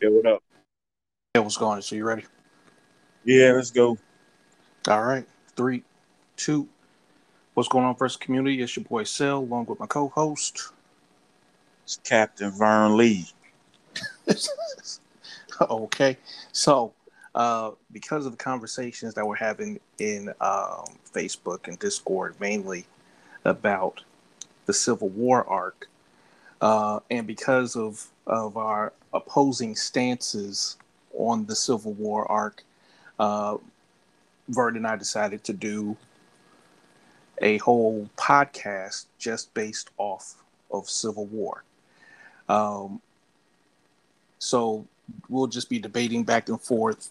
Yeah, what up? Yeah, what's going on? So you ready? Yeah, let's go. All right. Three, two. What's going on, first community? It's your boy Sel, along with my co-host. It's Captain Vern Lee. okay. So uh, because of the conversations that we're having in um, Facebook and Discord, mainly about the Civil War arc, uh, and because of of our opposing stances on the Civil War arc, uh, Vern and I decided to do a whole podcast just based off of Civil War. Um, so we'll just be debating back and forth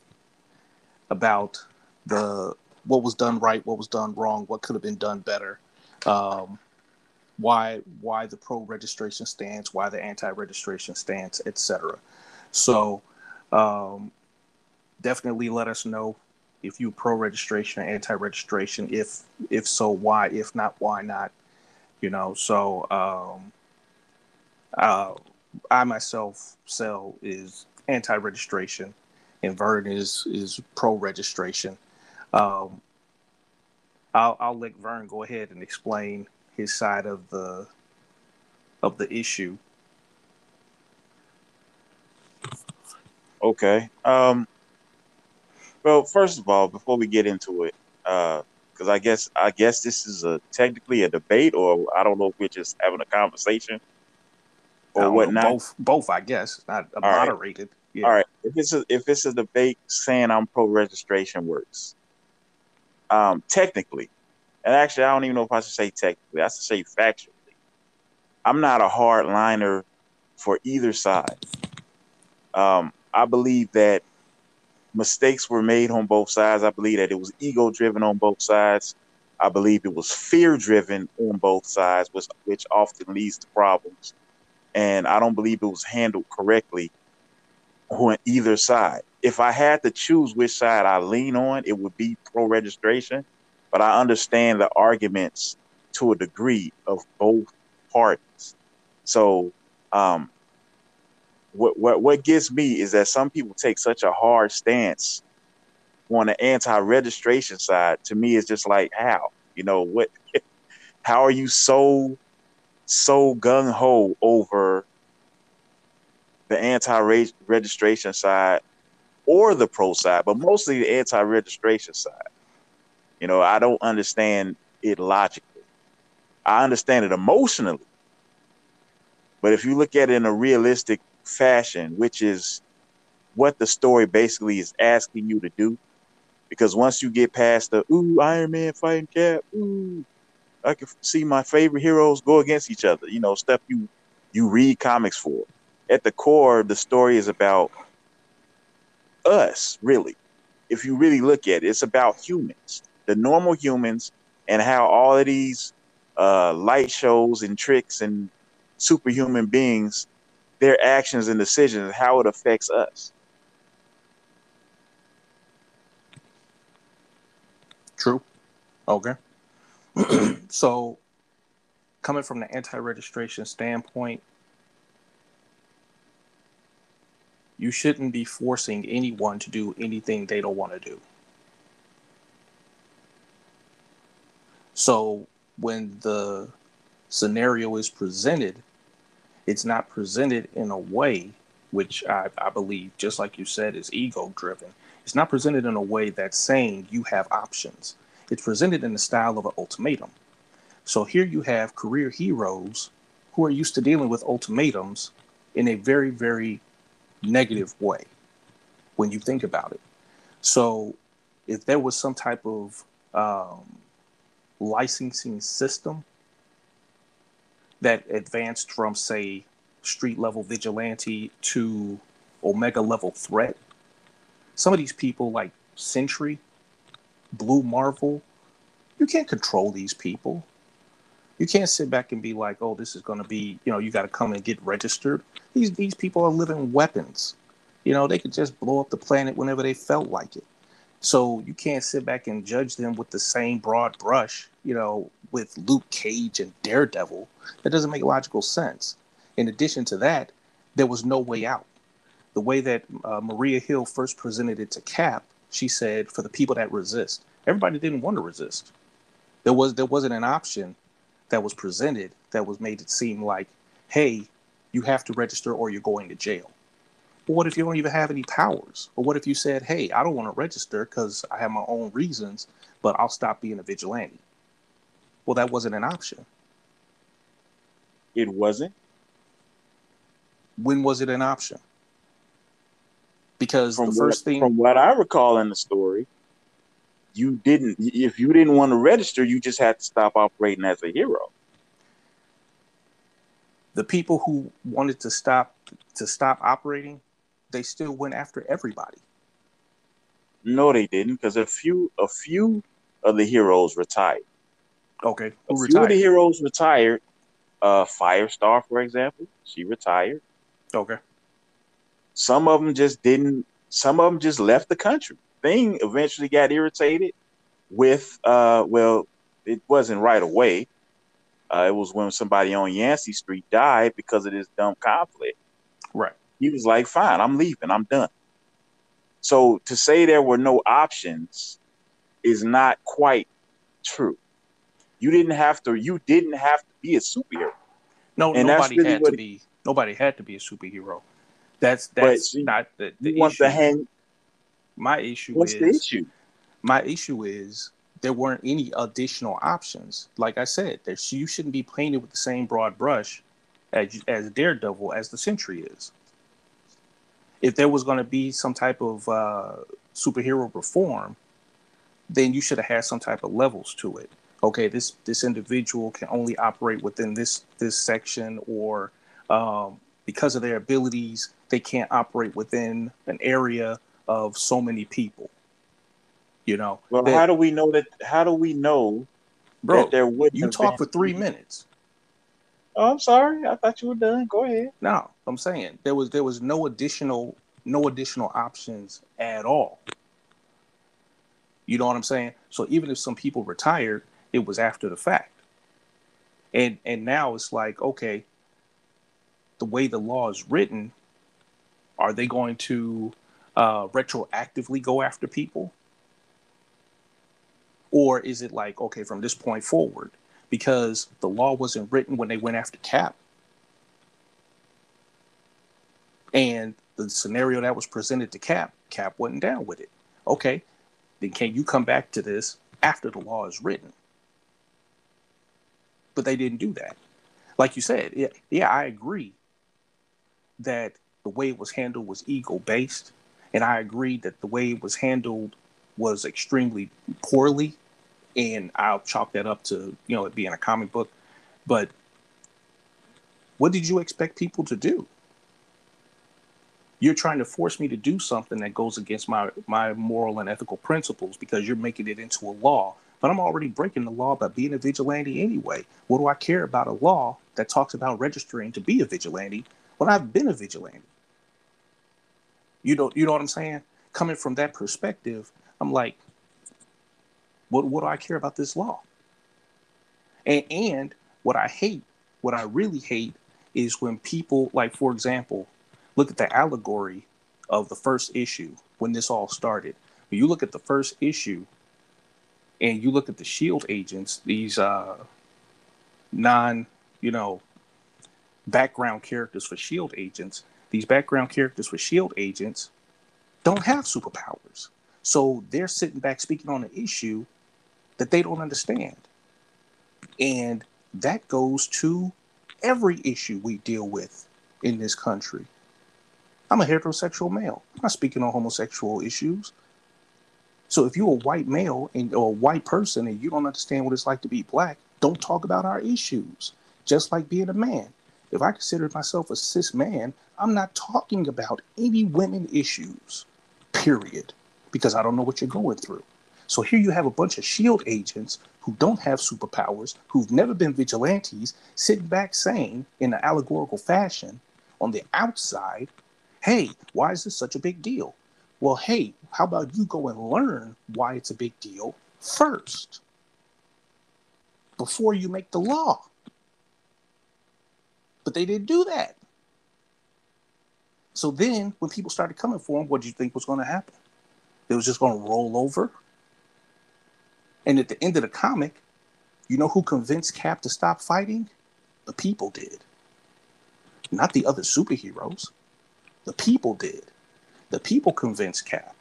about the what was done right, what was done wrong, what could have been done better. Um, why why the pro registration stance, why the anti registration stance, etc. So um, definitely let us know if you pro registration or anti registration. If if so, why? If not, why not? You know. So um, uh, I myself sell is anti registration, and Vern is is pro registration. Um, I'll I'll let Vern go ahead and explain his side of the of the issue. Okay. Um well, first of all, before we get into it, uh because I guess I guess this is a technically a debate, or I don't know if we're just having a conversation or whatnot. Both, both, I guess, not All moderated. Right. Yeah. All right. If it's a if it's a debate saying I'm pro registration works, um, technically, and actually, I don't even know if I should say technically. I should say factually. I'm not a hard liner for either side. Um, I believe that mistakes were made on both sides. I believe that it was ego driven on both sides. I believe it was fear driven on both sides, which which often leads to problems. And I don't believe it was handled correctly on either side. If I had to choose which side I lean on, it would be pro registration but I understand the arguments to a degree of both parties. So, um, what what what gets me is that some people take such a hard stance on the anti-registration side. To me, it's just like how you know what? How are you so so gung ho over the anti-registration side or the pro side, but mostly the anti-registration side? You know, I don't understand it logically. I understand it emotionally. But if you look at it in a realistic fashion, which is what the story basically is asking you to do, because once you get past the ooh Iron Man fighting Cap, ooh, I can see my favorite heroes go against each other. You know, stuff you you read comics for. At the core, the story is about us, really. If you really look at it, it's about humans the normal humans and how all of these uh, light shows and tricks and superhuman beings, their actions and decisions, how it affects us. True. Okay. so, coming from the anti registration standpoint, you shouldn't be forcing anyone to do anything they don't want to do. So when the scenario is presented, it's not presented in a way which I, I believe, just like you said, is ego driven. It's not presented in a way that's saying you have options. It's presented in the style of an ultimatum. So here you have career heroes who are used to dealing with ultimatums in a very, very negative way when you think about it. So if there was some type of um, licensing system that advanced from, say, street level vigilante to omega level threat. Some of these people, like Sentry, Blue Marvel, you can't control these people. You can't sit back and be like, "Oh, this is going to be," you know, you got to come and get registered. These these people are living weapons. You know, they could just blow up the planet whenever they felt like it. So you can't sit back and judge them with the same broad brush, you know, with Luke Cage and Daredevil. That doesn't make logical sense. In addition to that, there was no way out. the way that uh, Maria Hill first presented it to Cap, she said for the people that resist, everybody didn't want to resist. There was there wasn't an option that was presented that was made it seem like, hey, you have to register or you're going to jail. But what if you don't even have any powers? Or what if you said, hey, I don't want to register because I have my own reasons, but I'll stop being a vigilante? Well, that wasn't an option. It wasn't. When was it an option? Because from the first what, thing, from what I recall in the story, you didn't. If you didn't want to register, you just had to stop operating as a hero. The people who wanted to stop to stop operating, they still went after everybody. No, they didn't, because a few a few of the heroes retired. Okay, who a retired? few of the heroes retired. Uh, Firestar, for example, she retired. Okay. Some of them just didn't. Some of them just left the country. Thing eventually got irritated with. Uh, well, it wasn't right away. Uh, it was when somebody on Yancey Street died because of this dumb conflict. He was like, "Fine, I'm leaving. I'm done." So to say there were no options is not quite true. You didn't have to. You didn't have to be a superhero. No, and nobody really had to be. Nobody had to be a superhero. That's that's not the, the want issue. to hang. My issue. What's is, the issue? My issue is there weren't any additional options. Like I said, there's you shouldn't be painted with the same broad brush as as Daredevil as the Sentry is. If there was going to be some type of uh, superhero reform, then you should have had some type of levels to it. Okay, this this individual can only operate within this this section, or um, because of their abilities, they can't operate within an area of so many people. You know. Well, that, how do we know that? How do we know bro, that there would? You talk for three minutes. Oh, I'm sorry. I thought you were done. Go ahead. No, I'm saying there was there was no additional no additional options at all. You know what I'm saying? So even if some people retired, it was after the fact. And and now it's like, okay, the way the law is written, are they going to uh, retroactively go after people? Or is it like, okay, from this point forward, because the law wasn't written when they went after Cap? And the scenario that was presented to Cap, Cap wasn't down with it. Okay, then can you come back to this after the law is written? But they didn't do that. Like you said, yeah, yeah, I agree that the way it was handled was ego based, and I agree that the way it was handled was extremely poorly, and I'll chalk that up to you know it being a comic book. But what did you expect people to do? you're trying to force me to do something that goes against my my moral and ethical principles because you're making it into a law but i'm already breaking the law by being a vigilante anyway what do i care about a law that talks about registering to be a vigilante when i've been a vigilante you know you know what i'm saying coming from that perspective i'm like what, what do i care about this law and and what i hate what i really hate is when people like for example look at the allegory of the first issue when this all started. When you look at the first issue and you look at the shield agents, these uh, non, you know, background characters for shield agents, these background characters for shield agents don't have superpowers. So they're sitting back speaking on an issue that they don't understand. And that goes to every issue we deal with in this country. I'm a heterosexual male. I'm not speaking on homosexual issues. So if you're a white male and or a white person and you don't understand what it's like to be black, don't talk about our issues. Just like being a man. If I consider myself a cis man, I'm not talking about any women issues. Period. Because I don't know what you're going through. So here you have a bunch of shield agents who don't have superpowers, who've never been vigilantes, sitting back saying in an allegorical fashion on the outside hey, why is this such a big deal? Well, hey, how about you go and learn why it's a big deal first before you make the law? But they didn't do that. So then, when people started coming for him, what do you think was going to happen? It was just going to roll over. And at the end of the comic, you know who convinced Cap to stop fighting? The people did. Not the other superheroes. The people did. The people convinced Cap,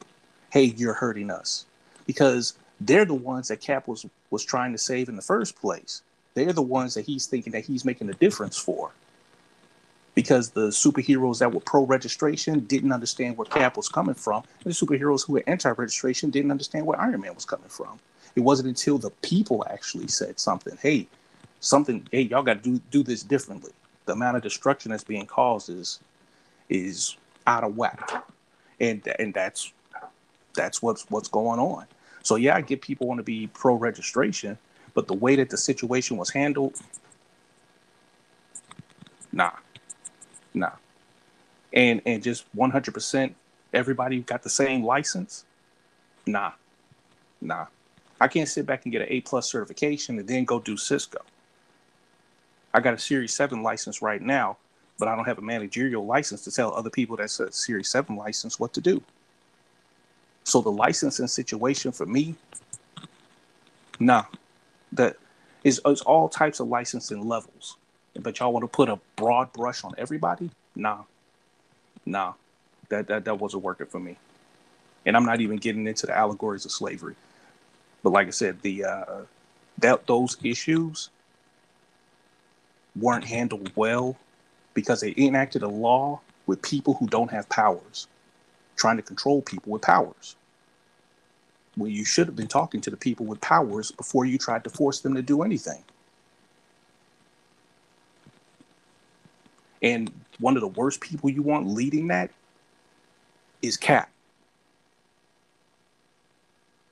hey, you're hurting us. Because they're the ones that Cap was was trying to save in the first place. They're the ones that he's thinking that he's making a difference for. Because the superheroes that were pro registration didn't understand where Cap was coming from, and the superheroes who were anti registration didn't understand where Iron Man was coming from. It wasn't until the people actually said something, hey, something, hey, y'all got to do do this differently. The amount of destruction that's being caused is is out of whack, and and that's that's what's what's going on. So yeah, I get people want to be pro registration, but the way that the situation was handled, nah, nah, and and just one hundred percent, everybody got the same license, nah, nah. I can't sit back and get an A plus certification and then go do Cisco. I got a Series Seven license right now, but I don't have a managerial license to tell other people that's a Series Seven license what to do. So the licensing situation for me, nah, that is it's all types of licensing levels. But y'all want to put a broad brush on everybody? Nah, nah, that that that wasn't working for me. And I'm not even getting into the allegories of slavery. But like I said, the uh, that those issues weren't handled well because they enacted a law with people who don't have powers trying to control people with powers. Well, you should have been talking to the people with powers before you tried to force them to do anything. And one of the worst people you want leading that is Cap.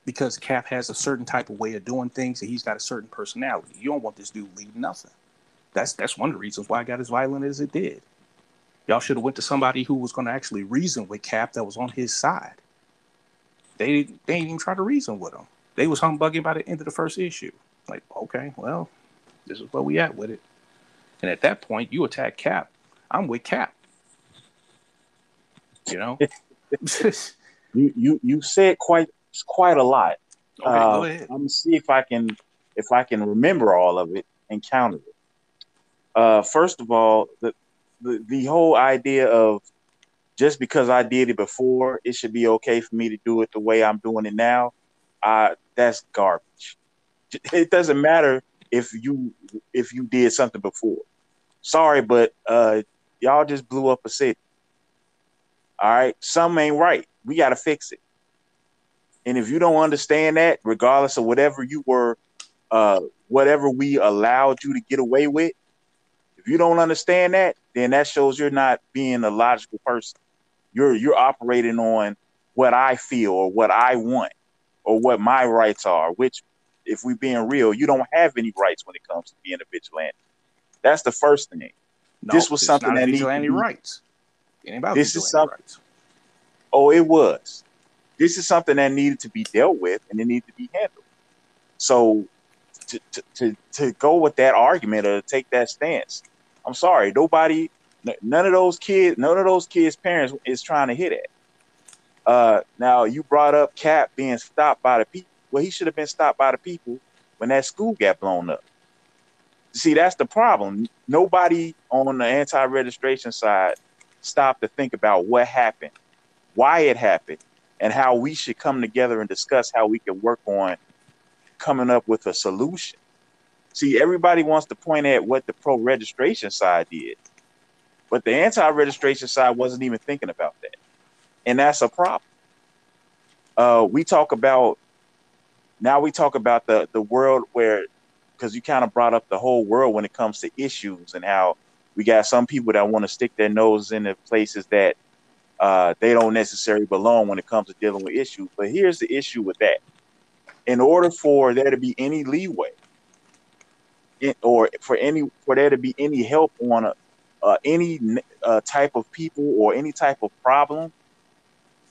Because Cap has a certain type of way of doing things and he's got a certain personality. You don't want this dude leading nothing. That's that's one of the reasons why I got as violent as it did. Y'all should have went to somebody who was going to actually reason with Cap that was on his side. They they didn't even try to reason with him. They was humbugging by the end of the first issue. Like, okay, well, this is where we at with it. And at that point, you attack Cap. I'm with Cap. You know. you you you said quite quite a lot. Okay, uh, go ahead. I'm gonna see if I can if I can remember all of it and count it. Uh, first of all, the the, the whole idea of just because I did it before, it should be okay for me to do it the way I'm doing it now. Uh, that's garbage. It doesn't matter if you if you did something before. Sorry, but uh, y'all just blew up a city. All right, something ain't right. We got to fix it. And if you don't understand that, regardless of whatever you were, uh, whatever we allowed you to get away with, if you don't understand that, then that shows you're not being a logical person. You're you're operating on what I feel or what I want or what my rights are, which if we're being real, you don't have any rights when it comes to being a vigilante. That's the first thing. No, this was something that needed any rights. This is something. Rights. Oh, it was. This is something that needed to be dealt with and it needed to be handled. So to, to, to, to go with that argument or take that stance, I'm sorry, nobody, none of those kids, none of those kids' parents is trying to hit it. Uh, now you brought up Cap being stopped by the people. Well, he should have been stopped by the people when that school got blown up. See, that's the problem. Nobody on the anti-registration side stopped to think about what happened, why it happened, and how we should come together and discuss how we can work on coming up with a solution. See, everybody wants to point at what the pro registration side did, but the anti registration side wasn't even thinking about that. And that's a problem. Uh, we talk about now we talk about the the world where because you kind of brought up the whole world when it comes to issues and how we got some people that want to stick their nose in the places that uh, they don't necessarily belong when it comes to dealing with issues. But here's the issue with that: in order for there to be any leeway or for any for there to be any help on a, uh, any uh, type of people or any type of problem,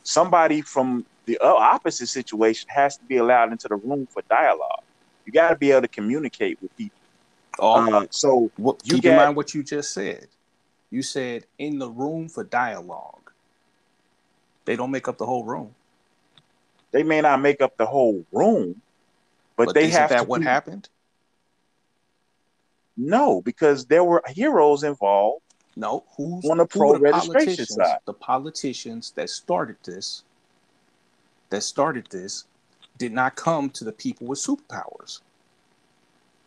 somebody from the opposite situation has to be allowed into the room for dialogue. You got to be able to communicate with people. Oh, uh, so what, keep got, in mind what you just said. You said in the room for dialogue. They don't make up the whole room. They may not make up the whole room, but, But they isn't have that what happened? No, because there were heroes involved. No, who's On the who pro registration politicians? side. The politicians that started this, that started this, did not come to the people with superpowers.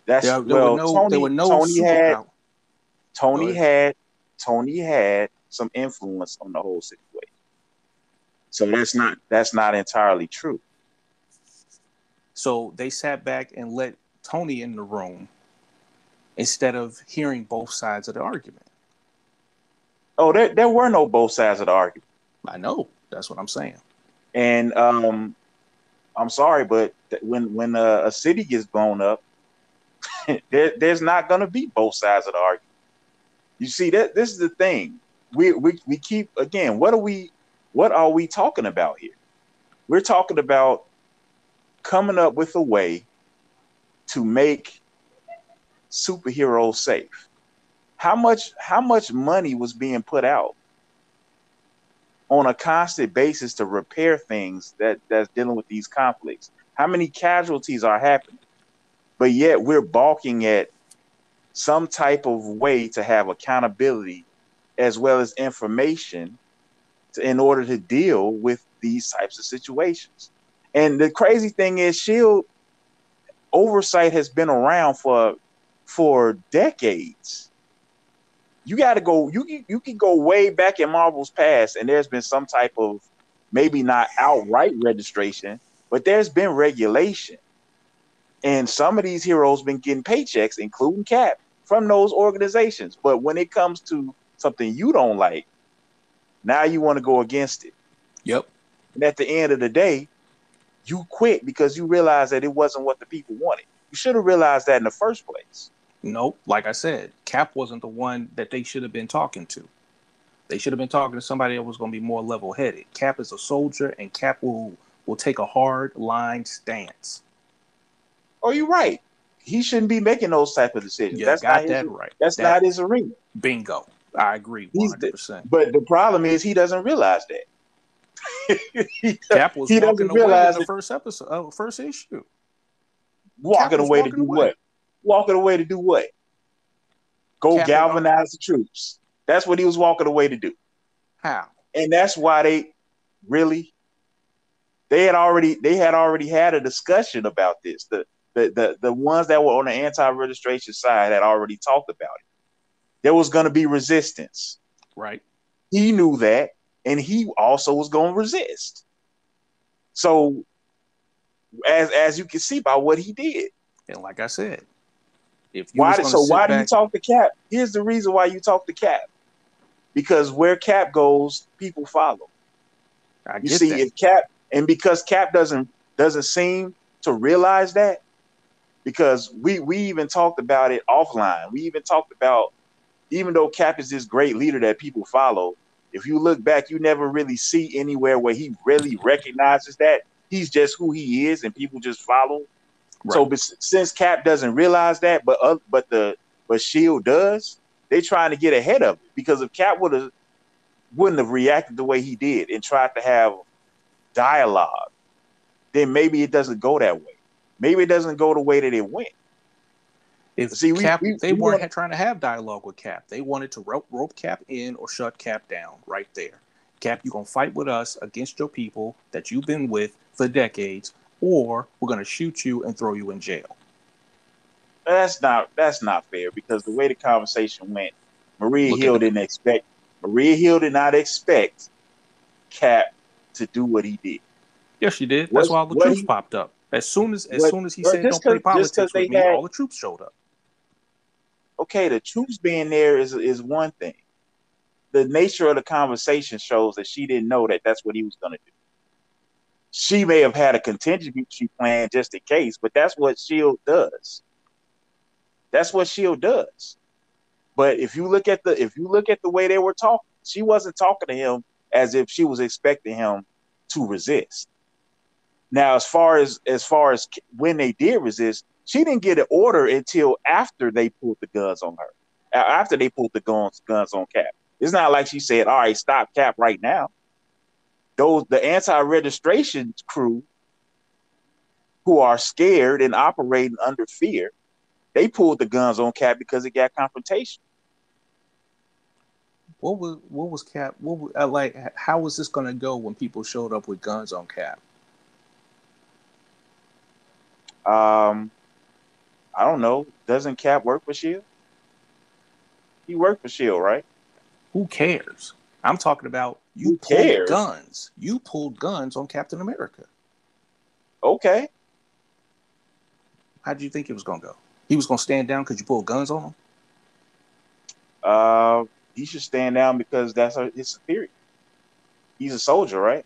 That's There, there well, were no, Tony. there were no Tony had superpower. Tony had Tony had some influence on the whole situation. So that's not that's not entirely true. So they sat back and let Tony in the room instead of hearing both sides of the argument. Oh, there there were no both sides of the argument. I know that's what I'm saying. And um, I'm sorry, but th- when when a, a city gets blown up, there, there's not going to be both sides of the argument. You see, that this is the thing. We, we we keep again. What are we? What are we talking about here? We're talking about coming up with a way to make superheroes safe. How much? How much money was being put out on a constant basis to repair things that that's dealing with these conflicts? How many casualties are happening? But yet we're balking at some type of way to have accountability as well as information in order to deal with these types of situations. And the crazy thing is, Shield oversight has been around for for decades. You got to go. You you can go way back in Marvel's past, and there's been some type of maybe not outright registration, but there's been regulation. And some of these heroes been getting paychecks, including Cap, from those organizations. But when it comes to something you don't like, now you want to go against it. Yep. And at the end of the day, you quit because you realize that it wasn't what the people wanted. You should have realized that in the first place. Nope. Like I said, Cap wasn't the one that they should have been talking to. They should have been talking to somebody that was going to be more level headed. Cap is a soldier, and Cap will will take a hard line stance. Oh, you're right. He shouldn't be making those type of decisions. You that's got not his, right. that's That- not his arena. bingo. I agree, He's hundred percent. But the problem is he doesn't realize that. He- Cap was he walking doesn't away in the first episode, uh, first issue. walking away to do away. what? Walking away to do what? Go Cap- galvanize the troops. That's what he was walking away to do. How? and that's why they really they had already they had already had a discussion about this. The the the, the ones that were on the anti-registration side had already talked about it. There was going to be resistance. Right. He knew that, and he also was going to resist. So, as as you can see by what he did, And like I said, if you why? so why do you talk to Cap? Here's the reason why you talk to Cap, because where Cap goes, people follow. I You see, that. if Cap and because Cap doesn't doesn't seem to realize that, because we we even talked about it offline. We even talked about even though Cap is this great leader that people follow. If you look back, you never really see anywhere where he really recognizes that he's just who he is, and people just follow. So, but since Cap doesn't realize that, but uh, but the but Shield does, they're trying to get ahead of it because if Cap would have wouldn't have reacted the way he did and tried to have dialogue, then maybe it doesn't go that way. Maybe it doesn't go the way that it went. If See, we- Cap, we- they we weren't want- trying to have dialogue with Cap. They wanted to rope, rope Cap in or shut Cap down right there. Cap, you're gonna fight with us against your people that you've been with for decades, or we're gonna shoot you and throw you in jail. That's not that's not fair because the way the conversation went, Maria Look Hill didn't expect Maria Hill did not expect Cap to do what he did. Yes, she did. What- That's why all the troops he- popped up. As soon as as what- soon as he said don't play 'cause- just 'cause politics with me, had- all the troops showed up. Okay, the troops being there is is one thing. The nature of the conversation shows that she didn't know that that's what he was going to do. She may have had a contingency plan just in case, but that's what Shield does. That's what Shield does. But if you look at the if you look at the way they were talking, she wasn't talking to him as if she was expecting him to resist. Now, as far as as far as when they did resist, she didn't get an order until after they pulled the guns on her. After they pulled the guns guns on Cap. It's not like she said, "All right, stop Cap right now." Those the anti-registration crew who are scared and operating under fear, they pulled the guns on Cap because it got confrontation. What was what was Cap? What was, uh, like? How was this going to go when people showed up with guns on Cap? Um, I don't know. Doesn't Cap work for Shield? He worked for Shield, right? Who cares? I'm talking about you Who pulled cares? guns. You pulled guns on Captain America. Okay. How did you think it was going to go? He was going to stand down because you pulled guns on him. Uh, he should stand down because that's his superior. He's a soldier, right?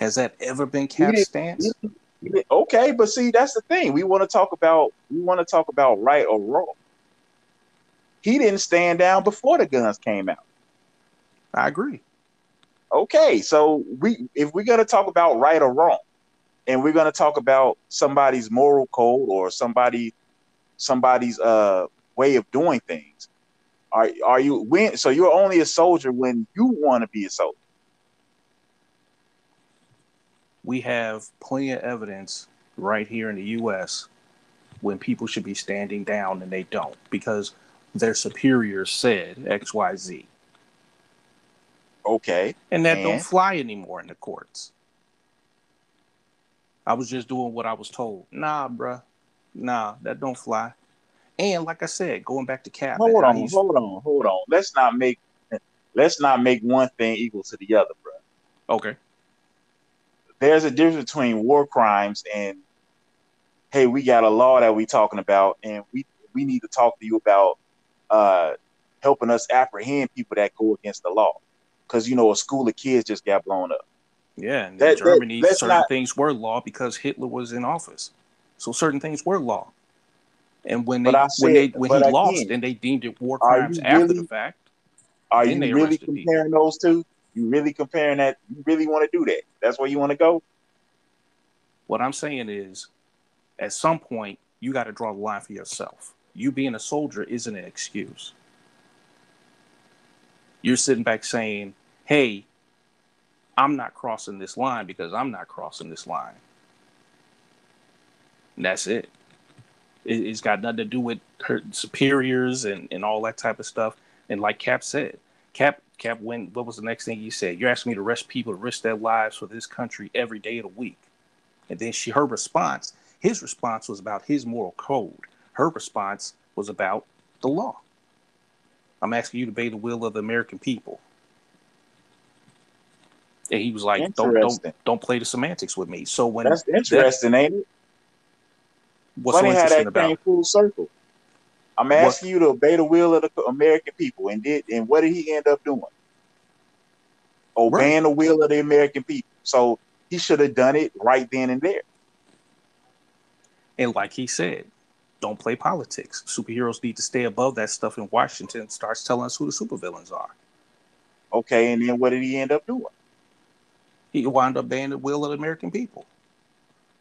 Has that ever been Cap's stance? Okay, but see, that's the thing. We want to talk about we want to talk about right or wrong. He didn't stand down before the guns came out. I agree. Okay, so we if we're gonna talk about right or wrong, and we're gonna talk about somebody's moral code or somebody somebody's uh way of doing things, are are you when so you're only a soldier when you want to be a soldier. We have plenty of evidence right here in the U.S. when people should be standing down and they don't because their superior said X, Y, Z, Okay, and that don't fly anymore in the courts. I was just doing what I was told. Nah, bruh. Nah, that don't fly. And like I said, going back to Cap. hold on, hold on, hold on. Let's not make let's not make one thing equal to the other, bro. Okay. There's a difference between war crimes and hey, we got a law that we talking about, and we we need to talk to you about uh, helping us apprehend people that go against the law, because you know a school of kids just got blown up. Yeah, and That- in that- Germany, let's certain not- things were law because Hitler was in office. So certain things were law. And when they I when they when he lost and they deemed it war crimes you after really- the fact, Are you really comparing those two? You really comparing that? You really want to do that? That's where you want to go? what I'm saying is at some point you got to draw the line for yourself. You being a soldier isn't an excuse. You're sitting back saying, "Hey, I'm not crossing this line because I'm not crossing this line." And that's it. it. It's got nothing to do with her superiors and, and all that type of stuff. And like Cap said, Cap Cap went. What was the next thing he said? You're asking me to arrest people to risk their lives for this country every day of the week. And then she her response, his response was about his moral code. Her response was about the law. I'm asking you to obey the will of the American people. And he was like, don't don't don't play the semantics with me. So when That's interesting, ain't it? what's so Funny how interesting that about came full circle. I'm What- asking you to obey the will of the American people, and did and what did he end up doing? Obeying the will of the American people. So he should have done it right then and there. And like he said, don't play politics. Superheroes need to stay above that stuff in Washington starts telling us who the supervillains are. Okay, and then what did he end up doing? He wound up banning the will of the American people.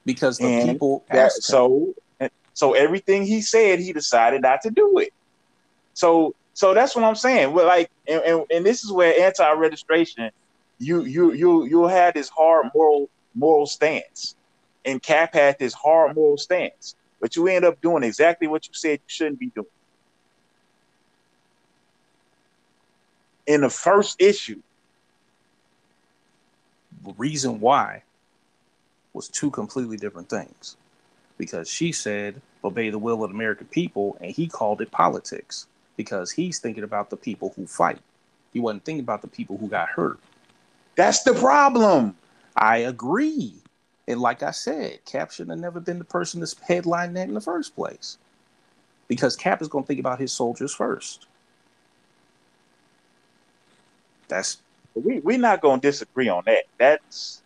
Because the And people That, so so everything he said, he decided not to do it. So so that's what I'm saying. Well, like, and, and, and this is where anti-registration, you you you you'll have this hard moral moral stance, and Cap had this hard moral stance, but you end up doing exactly what you said you shouldn't be doing. In the first issue, the reason why was two completely different things. Because she said, obey the will of the American people, and he called it politics because he's thinking about the people who fight. He wasn't thinking about the people who got hurt. that's the problem. I agree. And like I said, Cap should have never been the person that's headline that in the first place. Because Cap is going to think about his soldiers first. That's We we're not gonna disagree on that. That's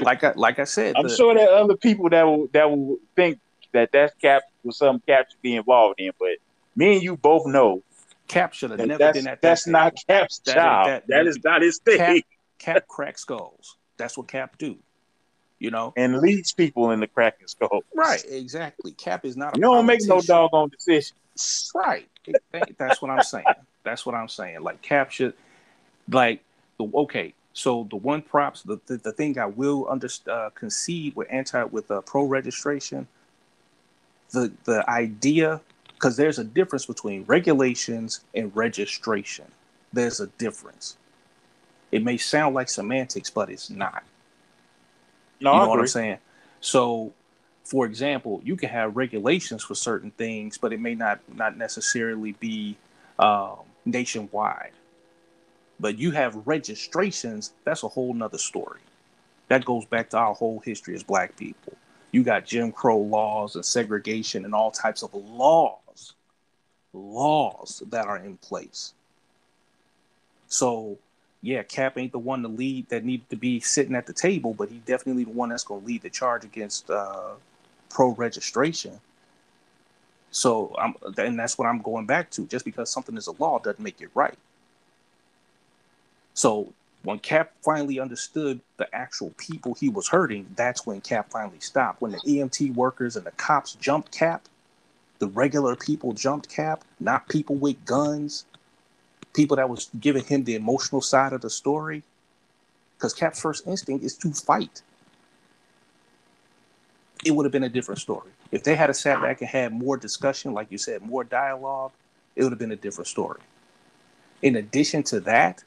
like I like I said. I'm the- sure there are other people that will that will think that that's cap was some cap should be involved in, but me and you both know Cap should have never been at that that's not. Cap's That is- job. that- that is not his thing. Cap, Cap crack skulls. That's what Cap do. You know? and leads people in the cracking skull. Right, exactly. Cap is not a You don't make no doggone decisions. Right. That's what I'm saying. That's what I'm saying. Like capture, like the okay. So the one props, the the, the thing I will under uh, concede with anti with uh, pro registration, the the idea because there's a difference between regulations and registration. There's a difference. It may sound like semantics, but it's not. No, you know what I'm saying? So, for example, you can have regulations for certain things, but it may not not necessarily be um, nationwide. But you have registrations. That's a whole nother story. That goes back to our whole history as Black people. You got Jim Crow laws and segregation and all types of laws, laws that are in place. So yeah, Cap ain't the one to lead that needed to be sitting at the table, but he definitely the one that's going to lead the charge against uh, pro registration. So I'm, and that's what I'm going back to. Just because something is a law doesn't make it right. So when Cap finally understood the actual people he was hurting, that's when Cap finally stopped. When the EMT workers and the cops jumped Cap, the regular people jumped Cap, not people with guns, people that was giving him the emotional side of the story. Because Cap's first instinct is to fight. It would have been a different story. If they had sat back and had more discussion, like you said, more dialogue, it would have been a different story. In addition to that,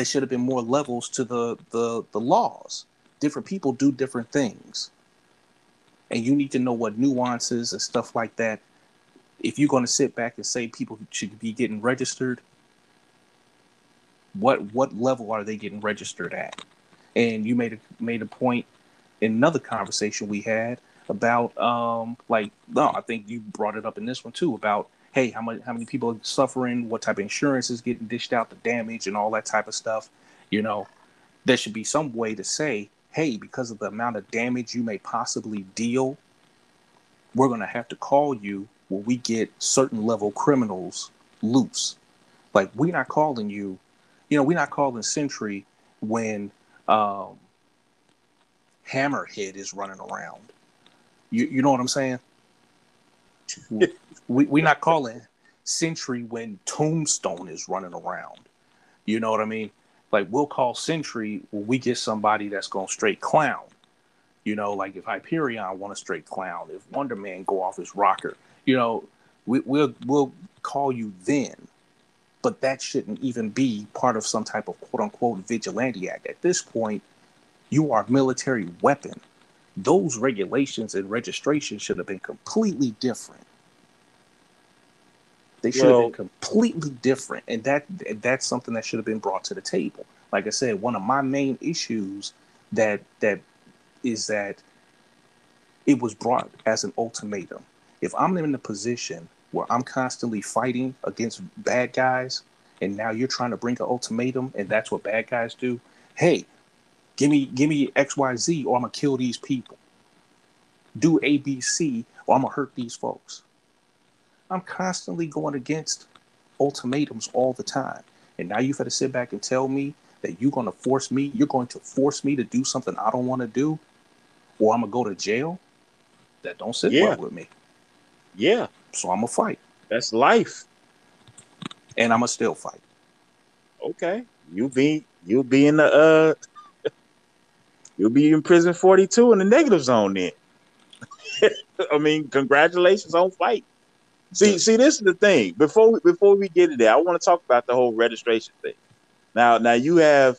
there should have been more levels to the, the, the laws. Different people do different things. And you need to know what nuances and stuff like that if you're going to sit back and say people should be getting registered, what what level are they getting registered at? And you made a made a point in another conversation we had about um like no, I think you brought it up in this one too about hey how many how many people are suffering, what type of insurance is getting dished out, the damage and all that type of stuff. You know, there should be some way to say, hey, because of the amount of damage you may possibly deal, we're gonna have to call you when we get certain level criminals loose. Like we're not calling you, you know, we're not calling Sentry when um, Hammerhead is running around. You you know what I'm saying? We we're not calling Sentry when Tombstone is running around. You know what I mean? Like we'll call Sentry when we get somebody that's going straight clown. You know, like if Hyperion want a straight clown, if Wonder Man go off his rocker, you know, we, we'll we'll call you then, but that shouldn't even be part of some type of quote unquote vigilante act. At this point, you are military weapon. Those regulations and registration should have been completely different. They should well, have been completely different, and that that's something that should have been brought to the table. Like I said, one of my main issues that that is that it was brought as an ultimatum if I'm in a position where I'm constantly fighting against bad guys, and now you're trying to bring an ultimatum, and that's what bad guys do. Hey, give me give me X Y Z, or I'm gonna kill these people. Do A B C, or I'm gonna hurt these folks. I'm constantly going against ultimatums all the time, and now you've got to sit back and tell me that you're gonna force me. You're going to force me to do something I don't want to do, or I'm gonna go to jail. That don't sit yeah. well with me. Yeah. So I'm gonna fight. That's life. And I'm gonna still fight. Okay. You be you'll be in the uh you'll be in prison 42 in the negative zone then. I mean, congratulations on fight. See, see, this is the thing. Before we, before we get to there, I want to talk about the whole registration thing. Now, now you have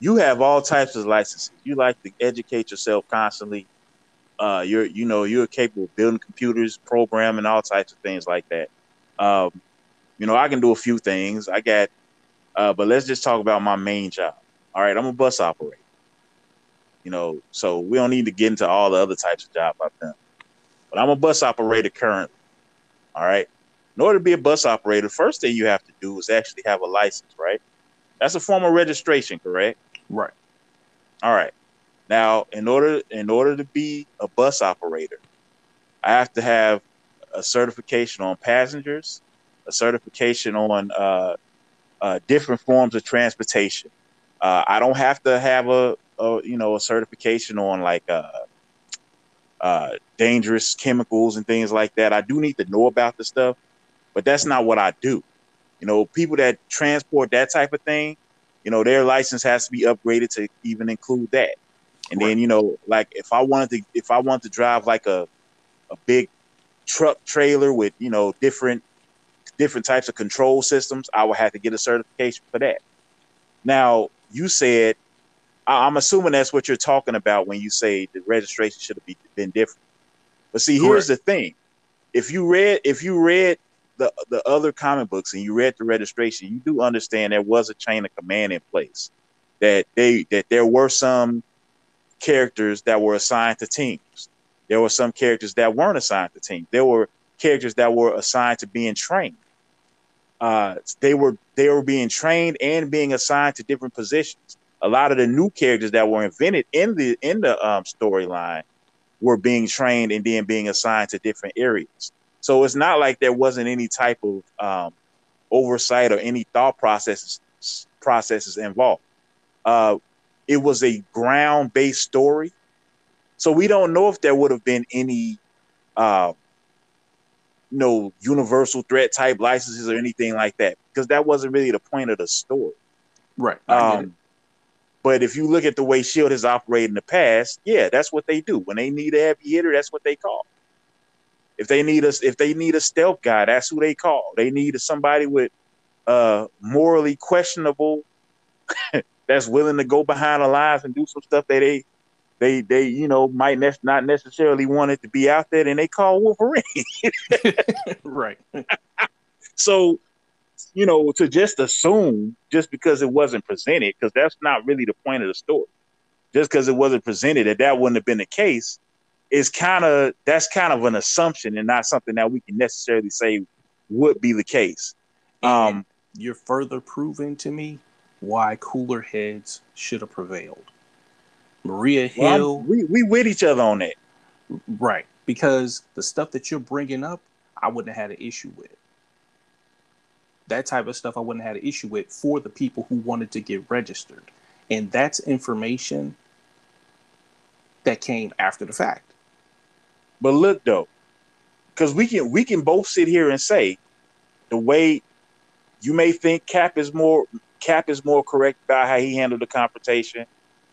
you have all types of licenses. You like to educate yourself constantly. Uh, you're you know you're capable of building computers, programming, all types of things like that. Um, you know, I can do a few things. I got, uh, but let's just talk about my main job. All right, I'm a bus operator. You know, so we don't need to get into all the other types of jobs I've done. But I'm a bus operator currently. All right. In order to be a bus operator, first thing you have to do is actually have a license, right? That's a form of registration, correct? Right. All right. Now, in order in order to be a bus operator, I have to have a certification on passengers, a certification on uh, uh, different forms of transportation. Uh, I don't have to have a, a, you know a certification on like uh, uh, dangerous chemicals and things like that. I do need to know about the stuff, but that's not what I do. You know, people that transport that type of thing, you know, their license has to be upgraded to even include that. And then, you know, like if I wanted to if I wanted to drive like a a big truck trailer with, you know, different different types of control systems, I would have to get a certification for that. Now, you said I'm assuming that's what you're talking about when you say the registration should have been different. But see, here's the thing: if you read if you read the the other comic books and you read the registration, you do understand there was a chain of command in place. That they that there were some characters that were assigned to teams. There were some characters that weren't assigned to teams. There were characters that were assigned to being trained. Uh, they were they were being trained and being assigned to different positions. A lot of the new characters that were invented in the in the um, storyline were being trained and then being assigned to different areas. So it's not like there wasn't any type of um, oversight or any thought processes processes involved. Uh, it was a ground based story, so we don't know if there would have been any, uh, you know, universal threat type licenses or anything like that because that wasn't really the point of the story. Right. Um, but if you look at the way Shield has operated in the past, yeah, that's what they do. When they need a heavy hitter, that's what they call. If they need us, if they need a stealth guy, that's who they call. They need somebody with uh morally questionable that's willing to go behind the lines and do some stuff that they they they you know might ne- not necessarily want it to be out there, and they call Wolverine. right. so you know, to just assume just because it wasn't presented, because that's not really the point of the story. Just because it wasn't presented that that wouldn't have been the case is kind of that's kind of an assumption and not something that we can necessarily say would be the case. Um, you're further proving to me why cooler heads should have prevailed. Maria Hill, well, we we with each other on that, right? Because the stuff that you're bringing up, I wouldn't have had an issue with that type of stuff I wouldn't have had an issue with for the people who wanted to get registered. And that's information that came after the fact. But look though, because we can we can both sit here and say the way you may think Cap is more Cap is more correct about how he handled the confrontation.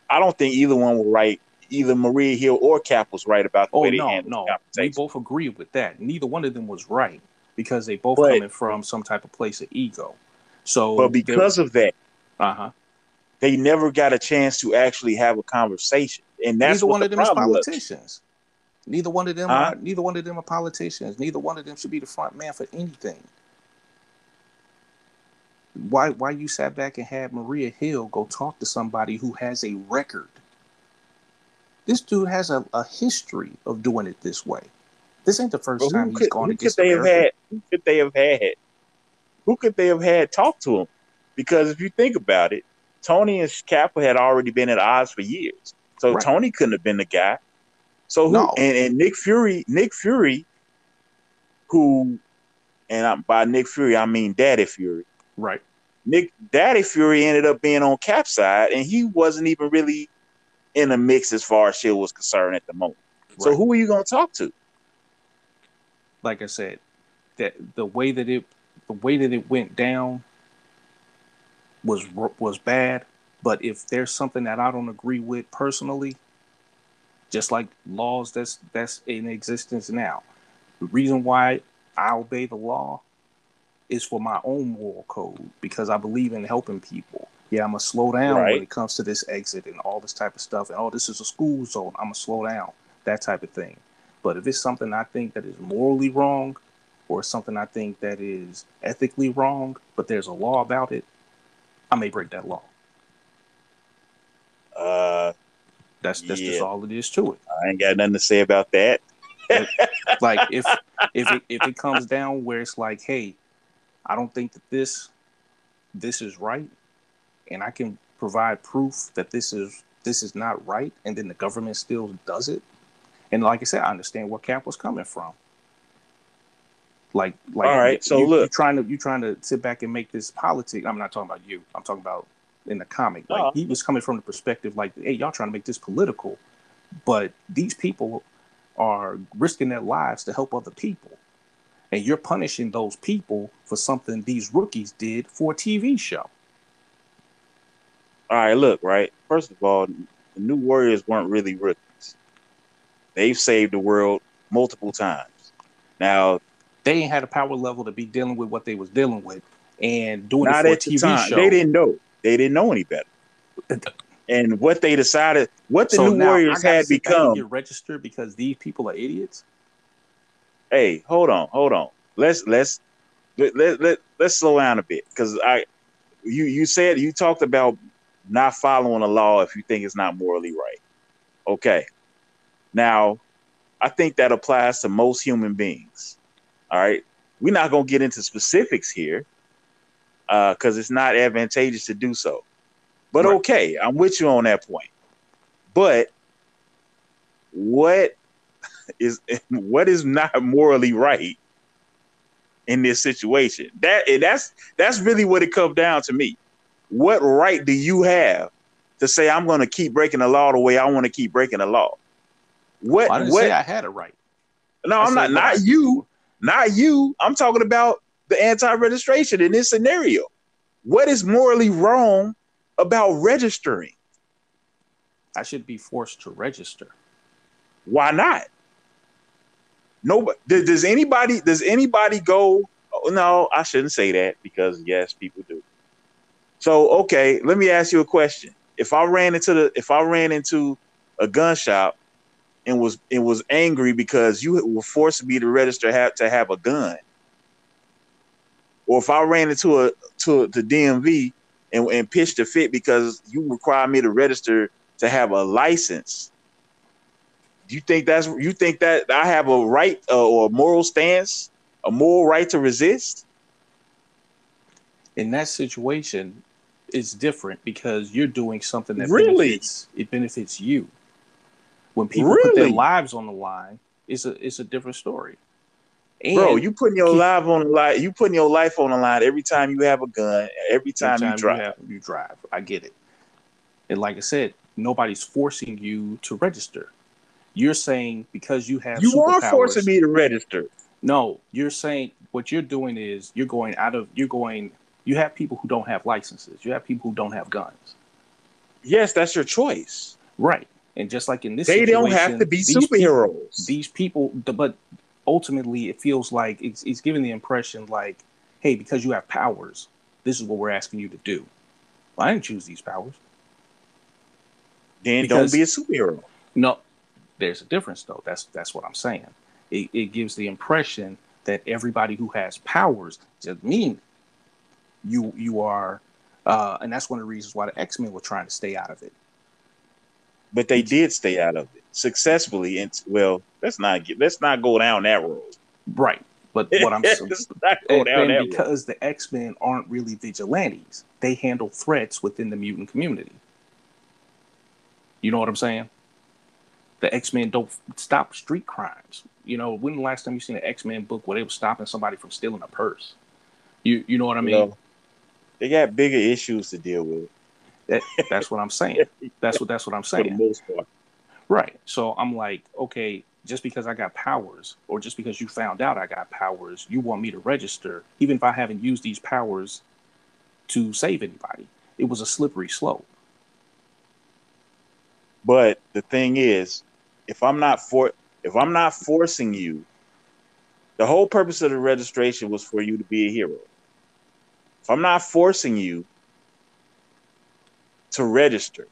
I don't think either one were right. Either Maria Hill or Cap was right about the oh, way they no, handled no. the confrontation. We both agree with that. Neither one of them was right because they both but, coming from some type of place of ego. So, but because of that, uh huh, they never got a chance to actually have a conversation, and that's neither one of them is politicians. Was. Neither one of them huh? are. Neither one of them are politicians. Neither one of them should be the front man for anything. Why? Why you sat back and had Maria Hill go talk to somebody who has a record? This dude has a, a history of doing it this way. This ain't the first time he's could, gone against they have had? Who could they have had? Who could they have had talk to him? Because if you think about it, Tony and Kappa had already been at odds for years. So right. Tony couldn't have been the guy. So who no. and, and Nick Fury, Nick Fury, who and I, by Nick Fury I mean Daddy Fury. Right. Nick Daddy Fury ended up being on Cap side, and he wasn't even really in the mix as far as shit was concerned at the moment. Right. So who are you gonna talk to? Like I said, that the way that it the way that it went down was was bad. But if there's something that I don't agree with personally, just like laws that's that's in existence now, the reason why I obey the law is for my own moral code because I believe in helping people. Yeah, I'm gonna slow down right. when it comes to this exit and all this type of stuff. And oh, this is a school zone. I'm gonna slow down. That type of thing. But if it's something I think that is morally wrong or something I think that is ethically wrong, but there's a law about it, I may break that law. Uh, that's that's yeah. just all it is to it. I ain't got nothing to say about that. like if if it, if it comes down where it's like, hey, I don't think that this this is right, and I can provide proof that this is this is not right, and then the government still does it, and like I said, I understand where Cap was coming from. Like, like, all right. So you, look, you trying to you trying to sit back and make this politic. I'm not talking about you. I'm talking about in the comic. Like, uh-huh. he was coming from the perspective like, hey, y'all trying to make this political, but these people are risking their lives to help other people. And you're punishing those people for something these rookies did for a TV show. All right, look, right. First of all, the new Warriors weren't really rookies. They've saved the world multiple times. Now they ain't had a power level to be dealing with what they was dealing with and doing not it for at the time. Show. They didn't know. They didn't know any better. and what they decided, what the so new Warriors had become, get registered because these people are idiots. Hey, hold on, hold on. Let's let's let, let, let let's slow down a bit because I, you you said you talked about not following a law if you think it's not morally right. Okay, now I think that applies to most human beings. All right, we're not gonna get into specifics here because uh, it's not advantageous to do so. But right. okay, I'm with you on that point. But what is what is not morally right in this situation? That that's that's really what it comes down to me. What right do you have to say I'm going to keep breaking the law the way I want to keep breaking the law? What? Well, I didn't what, say I had a right. No, I am not. Not you. Not you. I'm talking about the anti-registration in this scenario. What is morally wrong about registering? I should be forced to register. Why not? Nobody does anybody does anybody go oh, no, I shouldn't say that because yes, people do. So okay, let me ask you a question. If I ran into the if I ran into a gun shop and was and was angry because you were forcing me to register have to have a gun. Or if I ran into a to the DMV and, and pitched a fit because you require me to register to have a license. Do you think that's you think that I have a right uh, or a moral stance, a moral right to resist? In that situation, it's different because you're doing something that really benefits, it benefits you. When people really? put their lives on the line, it's a it's a different story. And Bro, you putting your life on the line. You putting your life on the line every time you have a gun. Every time, every time you drive. You, have, you drive. I get it. And like I said, nobody's forcing you to register. You're saying because you have you are forcing me to register. No, you're saying what you're doing is you're going out of you're going. You have people who don't have licenses. You have people who don't have guns. Yes, that's your choice. Right. And just like in this, they don't have to be these superheroes. People, these people, but ultimately, it feels like it's, it's giving the impression like, hey, because you have powers, this is what we're asking you to do. Well, I didn't choose these powers. Then because, don't be a superhero. No, there's a difference though. That's that's what I'm saying. It, it gives the impression that everybody who has powers doesn't mean you you are, uh, and that's one of the reasons why the X Men were trying to stay out of it but they did stay out of it successfully. And well, let's not get let's not go down that road. Right. But what I'm saying, and, and because road. the X Men aren't really vigilantes, they handle threats within the mutant community. You know what I'm saying? The X Men don't stop street crimes. You know, when the last time you seen an X Men book where they were stopping somebody from stealing a purse? You you know what I mean? You know, they got bigger issues to deal with. That, that's what I'm saying. That's what that's what I'm saying. For the most part. Right. So I'm like, okay, just because I got powers, or just because you found out I got powers, you want me to register, even if I haven't used these powers to save anybody. It was a slippery slope. But the thing is, if I'm not for if I'm not forcing you, the whole purpose of the registration was for you to be a hero. If I'm not forcing you to register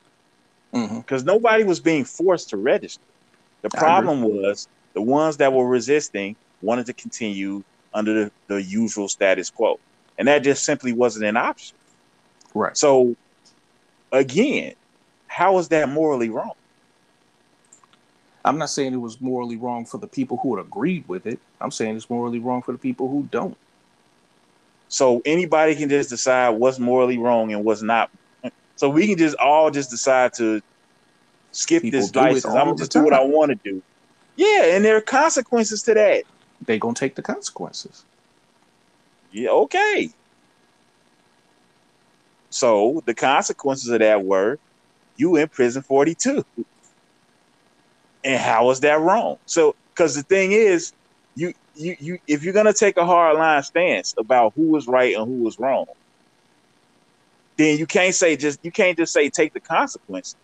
because mm-hmm. nobody was being forced to register. The problem was the ones that were resisting wanted to continue under the, the usual status quo, and that just simply wasn't an option. Right. So, again, how is that morally wrong? I'm not saying it was morally wrong for the people who agreed with it. I'm saying it's morally wrong for the people who don't. So anybody can just decide what's morally wrong and what's not so we can just all just decide to skip People this license. I'm gonna just do what I want to do. Yeah, and there are consequences to that. They gonna take the consequences. Yeah, okay. So the consequences of that were you in prison 42. And how is that wrong? So because the thing is, you you you if you're gonna take a hard line stance about who was right and who was wrong, then you can't say just you can't just say take the consequences.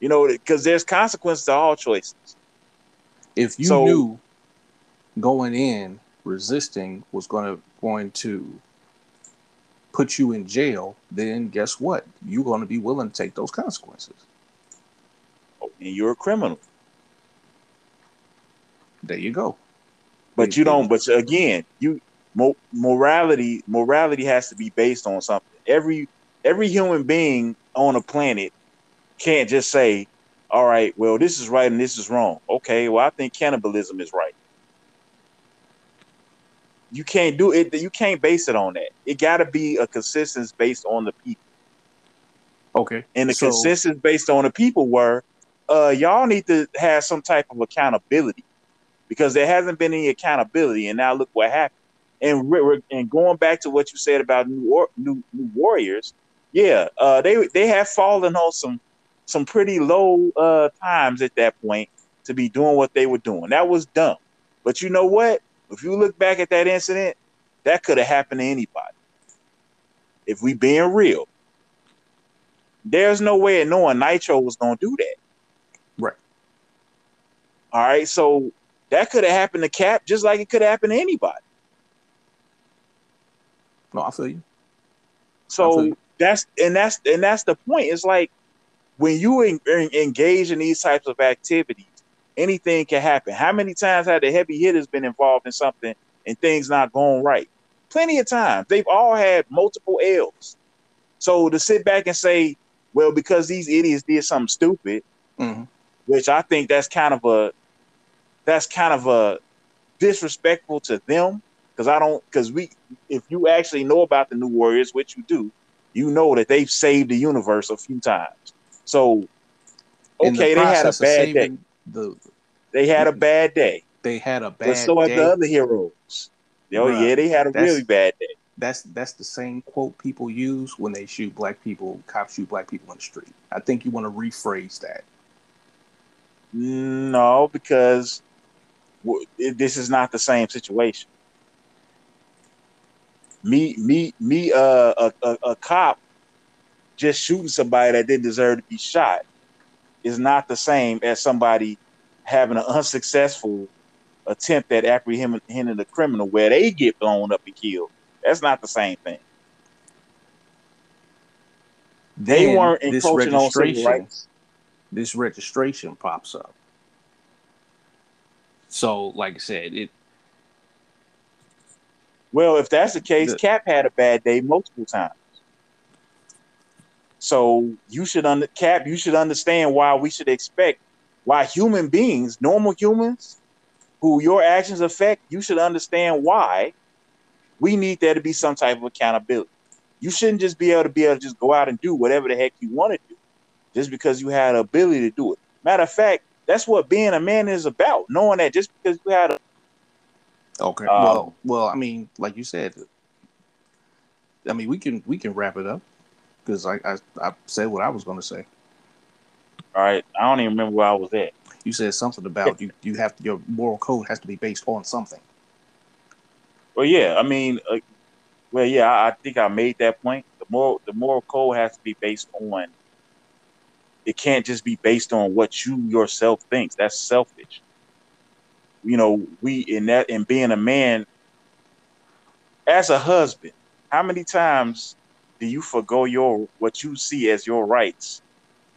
You know, because there's consequences to all choices. If you so, knew going in resisting was going to going to put you in jail, then guess what? You're going to be willing to take those consequences. Oh, and you're a criminal. There you go. But you don't. But again, you morality morality has to be based on something. Every every human being on a planet can't just say, "All right, well, this is right and this is wrong." Okay, well, I think cannibalism is right. You can't do it. You can't base it on that. It got to be a consensus based on the people. Okay. And the so, consensus based on the people were, uh, y'all need to have some type of accountability because there hasn't been any accountability, and now look what happened. And and going back to what you said about new new, new warriors, yeah, uh, they they have fallen on some some pretty low uh, times at that point to be doing what they were doing. That was dumb. But you know what? If you look back at that incident, that could have happened to anybody. If we being real, there's no way of knowing Nitro was gonna do that. Right. All right. So that could have happened to Cap just like it could have happened to anybody. No, I feel you. So feel you. That's and that's and that's the point. It's like when you en- engage in these types of activities, anything can happen. How many times have the heavy hitters been involved in something and things not going right? Plenty of times. They've all had multiple L's. So to sit back and say, well, because these idiots did something stupid, mm-hmm. which I think that's kind of a that's kind of a disrespectful to them because I don't because we if you actually know about the New Warriors, which you do, you know that they've saved the universe a few times. So okay, the they had a bad day. The they had a bad day. They had a bad. But so have the other heroes. Oh yeah, they had a really bad day. That's that's the same quote people use when they shoot black people. Cops shoot black people in the street. I think you want to rephrase that. No, because this is not the same situation. Me, me, me, uh, a, a, a cop just shooting somebody that didn't deserve to be shot is not the same as somebody having an unsuccessful attempt at apprehending a criminal where they get blown up and killed. That's not the same thing. They weren't encroaching on civil rights. This registration pops up. So, like I said, it. Well, if that's the case, the, Cap had a bad day multiple times. So you should under Cap. You should understand why we should expect why human beings, normal humans, who your actions affect. You should understand why we need there to be some type of accountability. You shouldn't just be able to be able to just go out and do whatever the heck you want to do, just because you had the ability to do it. Matter of fact, that's what being a man is about. Knowing that just because you had a okay, um, well, well, I mean, like you said, I mean, we can we can wrap it up because I, I I said what I was going to say. All right, I don't even remember where I was at. You said something about you you have your moral code has to be based on something. Well, yeah, I mean, uh, well, yeah, I, I think I made that point. The moral the moral code has to be based on it can't just be based on what you yourself thinks. That's selfish. You know, we in that in being a man, as a husband, how many times do you forego your what you see as your rights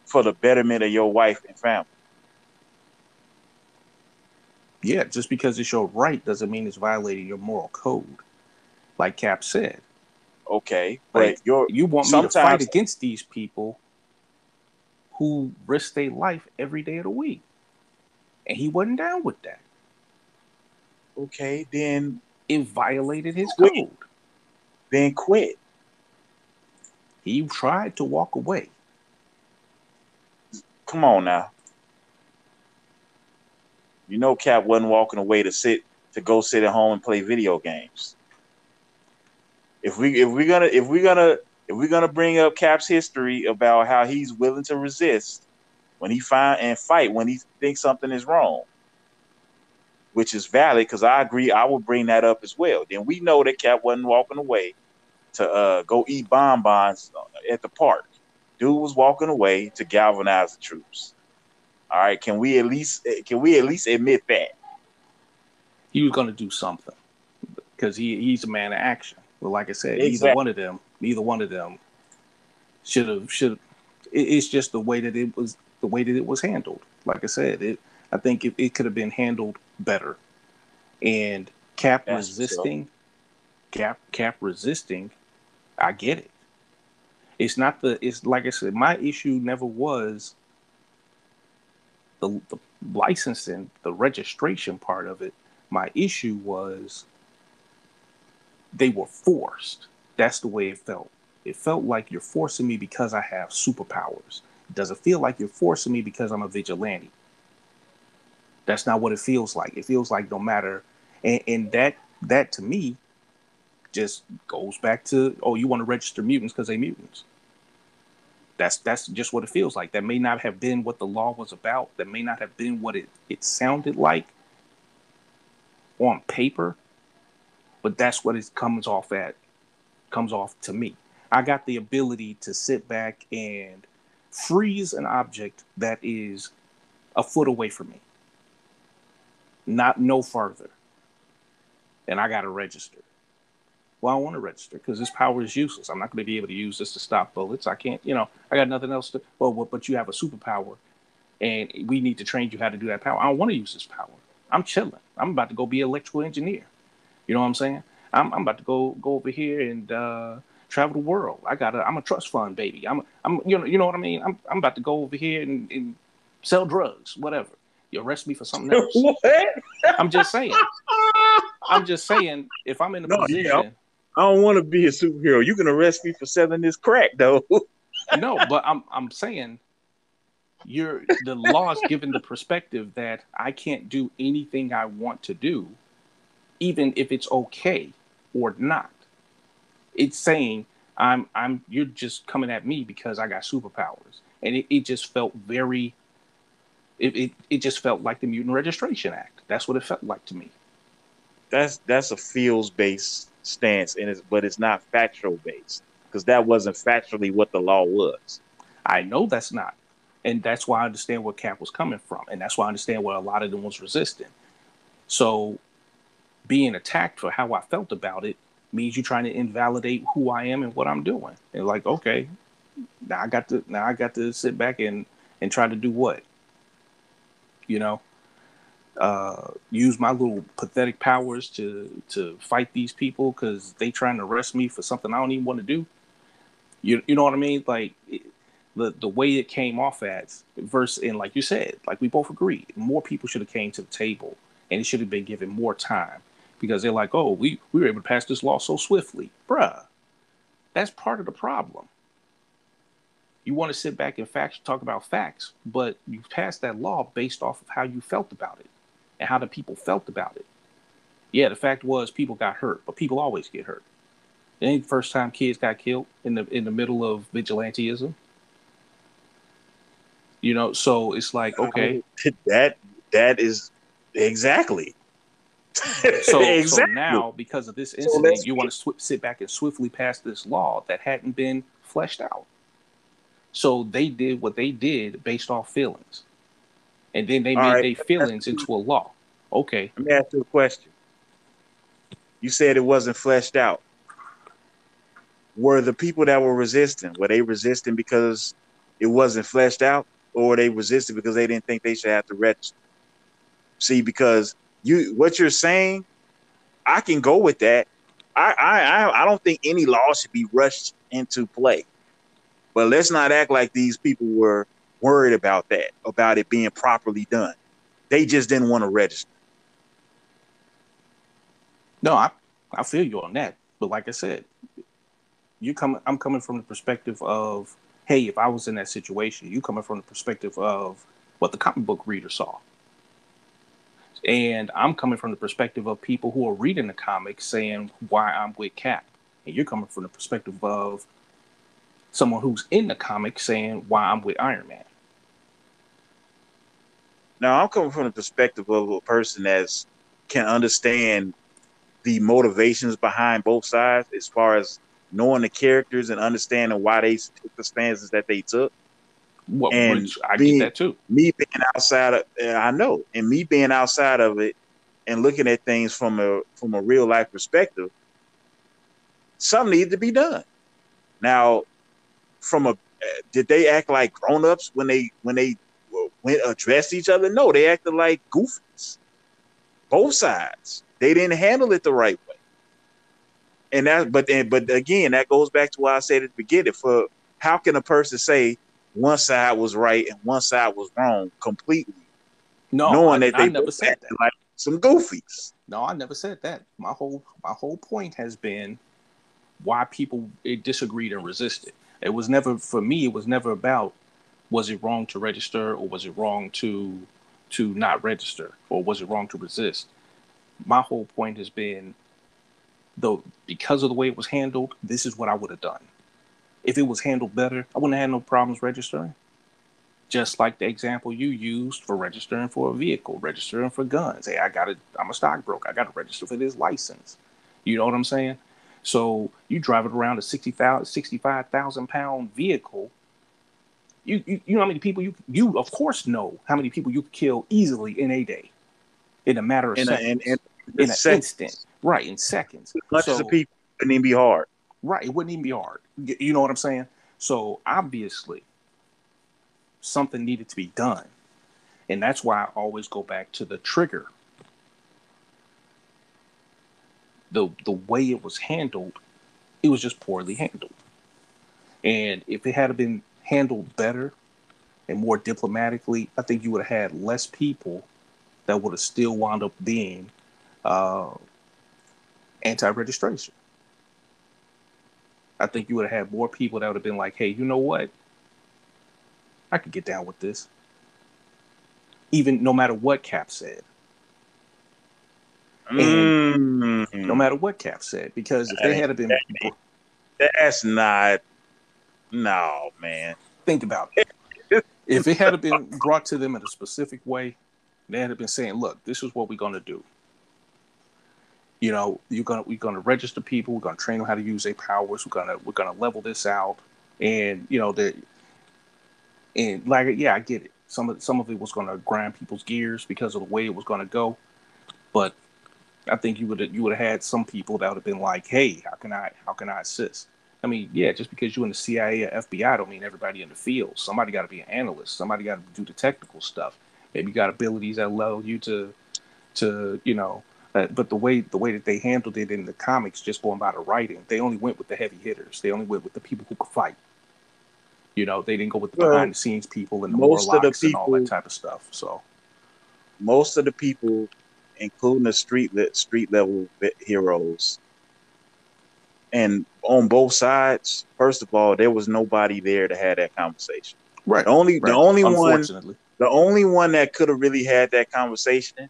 for the betterment of your wife and family? Yeah, just because it's your right doesn't mean it's violating your moral code, like Cap said. Okay, but like, you want me to fight against these people who risk their life every day of the week. And he wasn't down with that. Okay, then it violated his quit. code. Then quit. He tried to walk away. Come on now. You know Cap wasn't walking away to sit to go sit at home and play video games. If we if we're gonna if we're gonna if we're gonna bring up Cap's history about how he's willing to resist when he find and fight when he thinks something is wrong, which is valid because I agree. I would bring that up as well. Then we know that Cap wasn't walking away to uh, go eat bonbons at the park. Dude was walking away to galvanize the troops. All right, can we at least can we at least admit that he was going to do something because he he's a man of action. But like I said, exactly. either one of them, neither one of them should have should. It's just the way that it was the way that it was handled. Like I said, it I think it, it could have been handled better. And cap That's resisting, so. cap cap resisting, I get it. It's not the it's like I said, my issue never was the, the licensing, the registration part of it. My issue was they were forced. That's the way it felt. It felt like you're forcing me because I have superpowers. It doesn't feel like you're forcing me because I'm a vigilante. That's not what it feels like. It feels like no matter, and, and that that to me just goes back to oh, you want to register mutants because they mutants. That's that's just what it feels like. That may not have been what the law was about. That may not have been what it, it sounded like on paper, but that's what it comes off at. Comes off to me. I got the ability to sit back and freeze an object that is a foot away from me not no further. And I got to register. Well, I want to register because this power is useless. I'm not going to be able to use this to stop bullets. I can't, you know, I got nothing else to. Well, but you have a superpower, and we need to train you how to do that power. I don't want to use this power. I'm chilling. I'm about to go be an electrical engineer. You know what I'm saying? I'm, I'm about to go go over here and uh, travel the world. I got I'm a trust fund baby. I'm I'm you know you know what I mean. I'm I'm about to go over here and, and sell drugs, whatever. You arrest me for something else. what? I'm just saying. I'm just saying. If I'm in a no, position, yeah, I don't want to be a superhero. You can arrest me for selling this crack, though. no, but I'm I'm saying you're the law is given the perspective that I can't do anything I want to do, even if it's okay or not. It's saying I'm I'm you're just coming at me because I got superpowers. And it, it just felt very it, it, it just felt like the Mutant Registration Act. That's what it felt like to me. That's that's a feels based stance, and it's but it's not factual based because that wasn't factually what the law was. I know that's not, and that's why I understand where Cap was coming from, and that's why I understand where a lot of them was resisting. So, being attacked for how I felt about it means you're trying to invalidate who I am and what I'm doing. And like, okay, now I got to now I got to sit back and and try to do what you know, uh, use my little pathetic powers to to fight these people because they trying to arrest me for something I don't even want to do. You you know what I mean? Like it, the the way it came off at verse and like you said, like we both agreed, more people should have came to the table and it should have been given more time because they're like, oh, we we were able to pass this law so swiftly, bruh. That's part of the problem you want to sit back and facts talk about facts, but you passed that law based off of how you felt about it and how the people felt about it. Yeah, the fact was people got hurt, but people always get hurt. It ain't the first time kids got killed in the in the middle of vigilantism. You know, so it's like okay, that that is exactly. so, exactly. so now, because of this incident, so you want to sw- sit back and swiftly pass this law that hadn't been fleshed out. So they did what they did based off feelings. And then they All made right. their feelings into a law. Okay. Let me ask you a question. You said it wasn't fleshed out. Were the people that were resisting, were they resisting because it wasn't fleshed out? Or were they resisting because they didn't think they should have to register? See, because you what you're saying, I can go with that. I I I don't think any law should be rushed into play. But let's not act like these people were worried about that, about it being properly done. They just didn't want to register. No, I, I feel you on that. But like I said, you come I'm coming from the perspective of, hey, if I was in that situation, you coming from the perspective of what the comic book reader saw. And I'm coming from the perspective of people who are reading the comics saying why I'm with Cap. And you're coming from the perspective of someone who's in the comic saying why I'm with Iron Man. Now I'm coming from the perspective of a person that's can understand the motivations behind both sides as far as knowing the characters and understanding why they took the stances that they took. Well, and I being, get that too. Me being outside of, I know, and me being outside of it and looking at things from a from a real life perspective, something needed to be done. Now, from a did they act like grown ups when they when they went addressed each other? No, they acted like goofies. Both sides. They didn't handle it the right way. And that, but then, but again, that goes back to what I said at the beginning. For how can a person say one side was right and one side was wrong completely? No, knowing I, that they I never said that. Like some goofies. No, I never said that. My whole my whole point has been why people disagreed and resisted. It was never for me. It was never about was it wrong to register or was it wrong to to not register or was it wrong to resist. My whole point has been though because of the way it was handled, this is what I would have done. If it was handled better, I wouldn't have had no problems registering. Just like the example you used for registering for a vehicle, registering for guns. Hey, I got it. I'm a stockbroker. I got to register for this license. You know what I'm saying? So you drive it around a 60,000, 65,000 pound vehicle. You, you, you know how many people you, you of course know how many people you could kill easily in a day in a matter of in seconds. A, in, in, in an instant. Right, in seconds. Much so, of people wouldn't even be hard. Right, it wouldn't even be hard. You know what I'm saying? So obviously, something needed to be done. And that's why I always go back to the trigger. The the way it was handled, it was just poorly handled. And if it had been handled better and more diplomatically, I think you would have had less people that would have still wound up being uh, anti-registration. I think you would have had more people that would have been like, "Hey, you know what? I could get down with this." Even no matter what Cap said. Mm. No matter what Cap said, because if they had been, that's not. No, man. Think about it. if it had been brought to them in a specific way, they had been saying, "Look, this is what we're going to do you know, you're gonna we're gonna register people, we're gonna train them how to use their powers, we're gonna we're gonna level this out, and you know the and like yeah, I get it. Some of some of it was gonna grind people's gears because of the way it was gonna go, but I think you would you would have had some people that would have been like, hey, how can I how can I assist? I mean, yeah, just because you're in the CIA or FBI don't mean everybody in the field. Somebody got to be an analyst. Somebody got to do the technical stuff. Maybe you got abilities that allow you to, to you know, uh, but the way the way that they handled it in the comics, just going by the writing, they only went with the heavy hitters. They only went with the people who could fight. You know, they didn't go with the well, behind the scenes people and the most of the people, and all that type of stuff. So most of the people, including the street street level heroes, and on both sides, first of all, there was nobody there to have that conversation. Right. The only right. the only one the only one that could have really had that conversation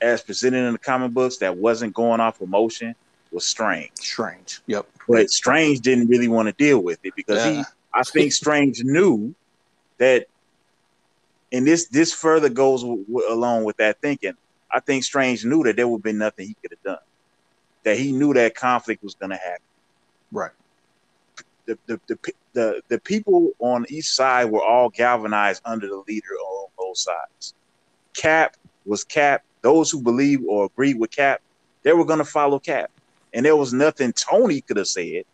as presented in the comic books that wasn't going off emotion was Strange. Strange. Yep. But Strange didn't really want to deal with it because yeah. he I think Strange knew that and this this further goes w- w- along with that thinking. I think Strange knew that there would be nothing he could have done. That he knew that conflict was going to happen. Right. The, the the, the the people on each side were all galvanized under the leader on both sides. Cap was Cap those who believe or agree with Cap, they were going to follow Cap. And there was nothing Tony could have said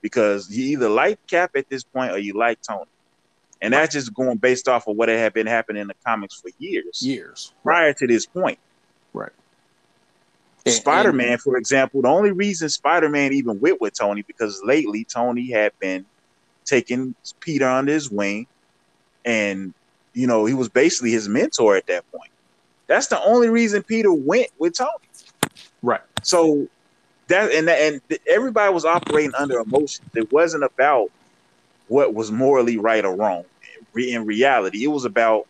because you either like Cap at this point or you like Tony. And that's just going based off of what had been happening in the comics for years. Years. Prior right. to this point. Right. Spider Man, for example, the only reason Spider Man even went with Tony because lately Tony had been taking Peter under his wing, and you know he was basically his mentor at that point. That's the only reason Peter went with Tony. Right. So that and and everybody was operating under emotion. It wasn't about what was morally right or wrong. In reality, it was about,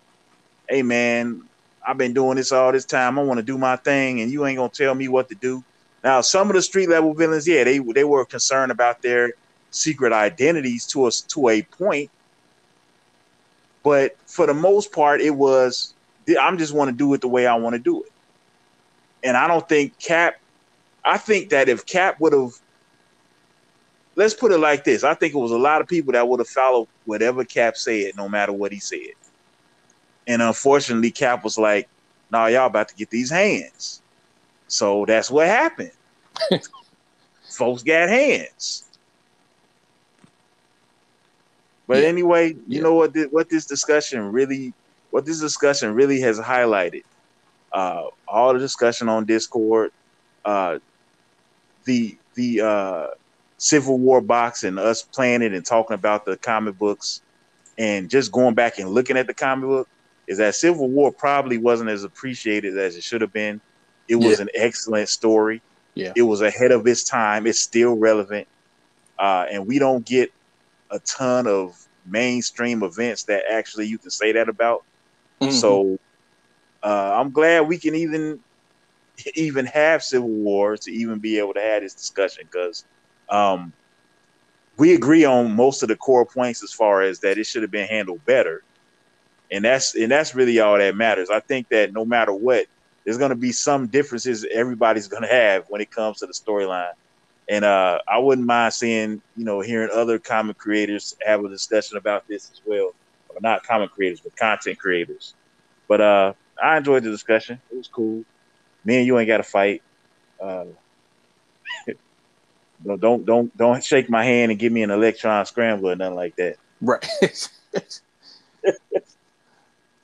hey man, I've been doing this all this time. I want to do my thing, and you ain't gonna tell me what to do. Now, some of the street level villains, yeah, they they were concerned about their secret identities to us to a point, but for the most part, it was I'm just want to do it the way I want to do it. and I don't think Cap. I think that if Cap would have, let's put it like this, I think it was a lot of people that would have followed whatever Cap said, no matter what he said. And unfortunately, Cap was like, "Nah, y'all about to get these hands." So that's what happened. Folks got hands. But yeah. anyway, you yeah. know what? what this discussion really, what this discussion really has highlighted, uh, all the discussion on Discord, uh, the the uh, Civil War box, and us playing it and talking about the comic books, and just going back and looking at the comic book, is that Civil War probably wasn't as appreciated as it should have been. It was yeah. an excellent story. Yeah, it was ahead of its time. It's still relevant, uh, and we don't get a ton of mainstream events that actually you can say that about. Mm-hmm. So uh, I'm glad we can even even have civil war to even be able to have this discussion because um, we agree on most of the core points as far as that it should have been handled better, and that's and that's really all that matters. I think that no matter what, there's going to be some differences everybody's going to have when it comes to the storyline and uh, I wouldn't mind seeing, you know, hearing other comic creators have a discussion about this as well. Or not comic creators, but content creators. But uh, I enjoyed the discussion. It was cool. Me and you ain't got to fight. Uh, don't don't don't shake my hand and give me an electron scramble or nothing like that. Right.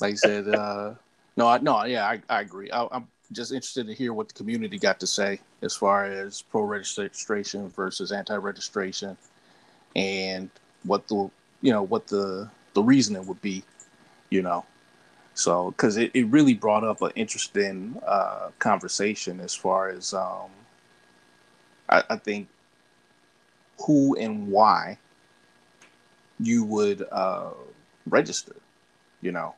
like you said, uh, no, I, no, yeah, I, I agree. I, I'm just interested to hear what the community got to say as far as pro registration versus anti registration, and what the you know what the the reasoning would be, you know. So, because it, it really brought up an interesting uh, conversation as far as um, I, I think who and why you would uh, register, you know.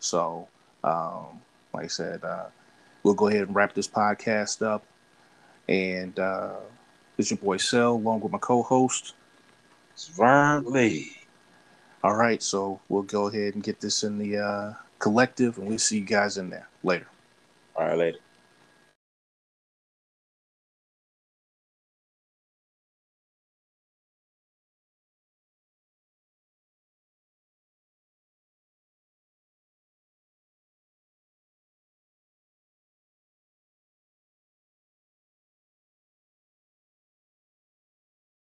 So, um, like I said, uh, we'll go ahead and wrap this podcast up. And uh, is your boy Cell, along with my co-host, Svern Lee. All right, so we'll go ahead and get this in the uh, collective, and we'll see you guys in there later. All right, later.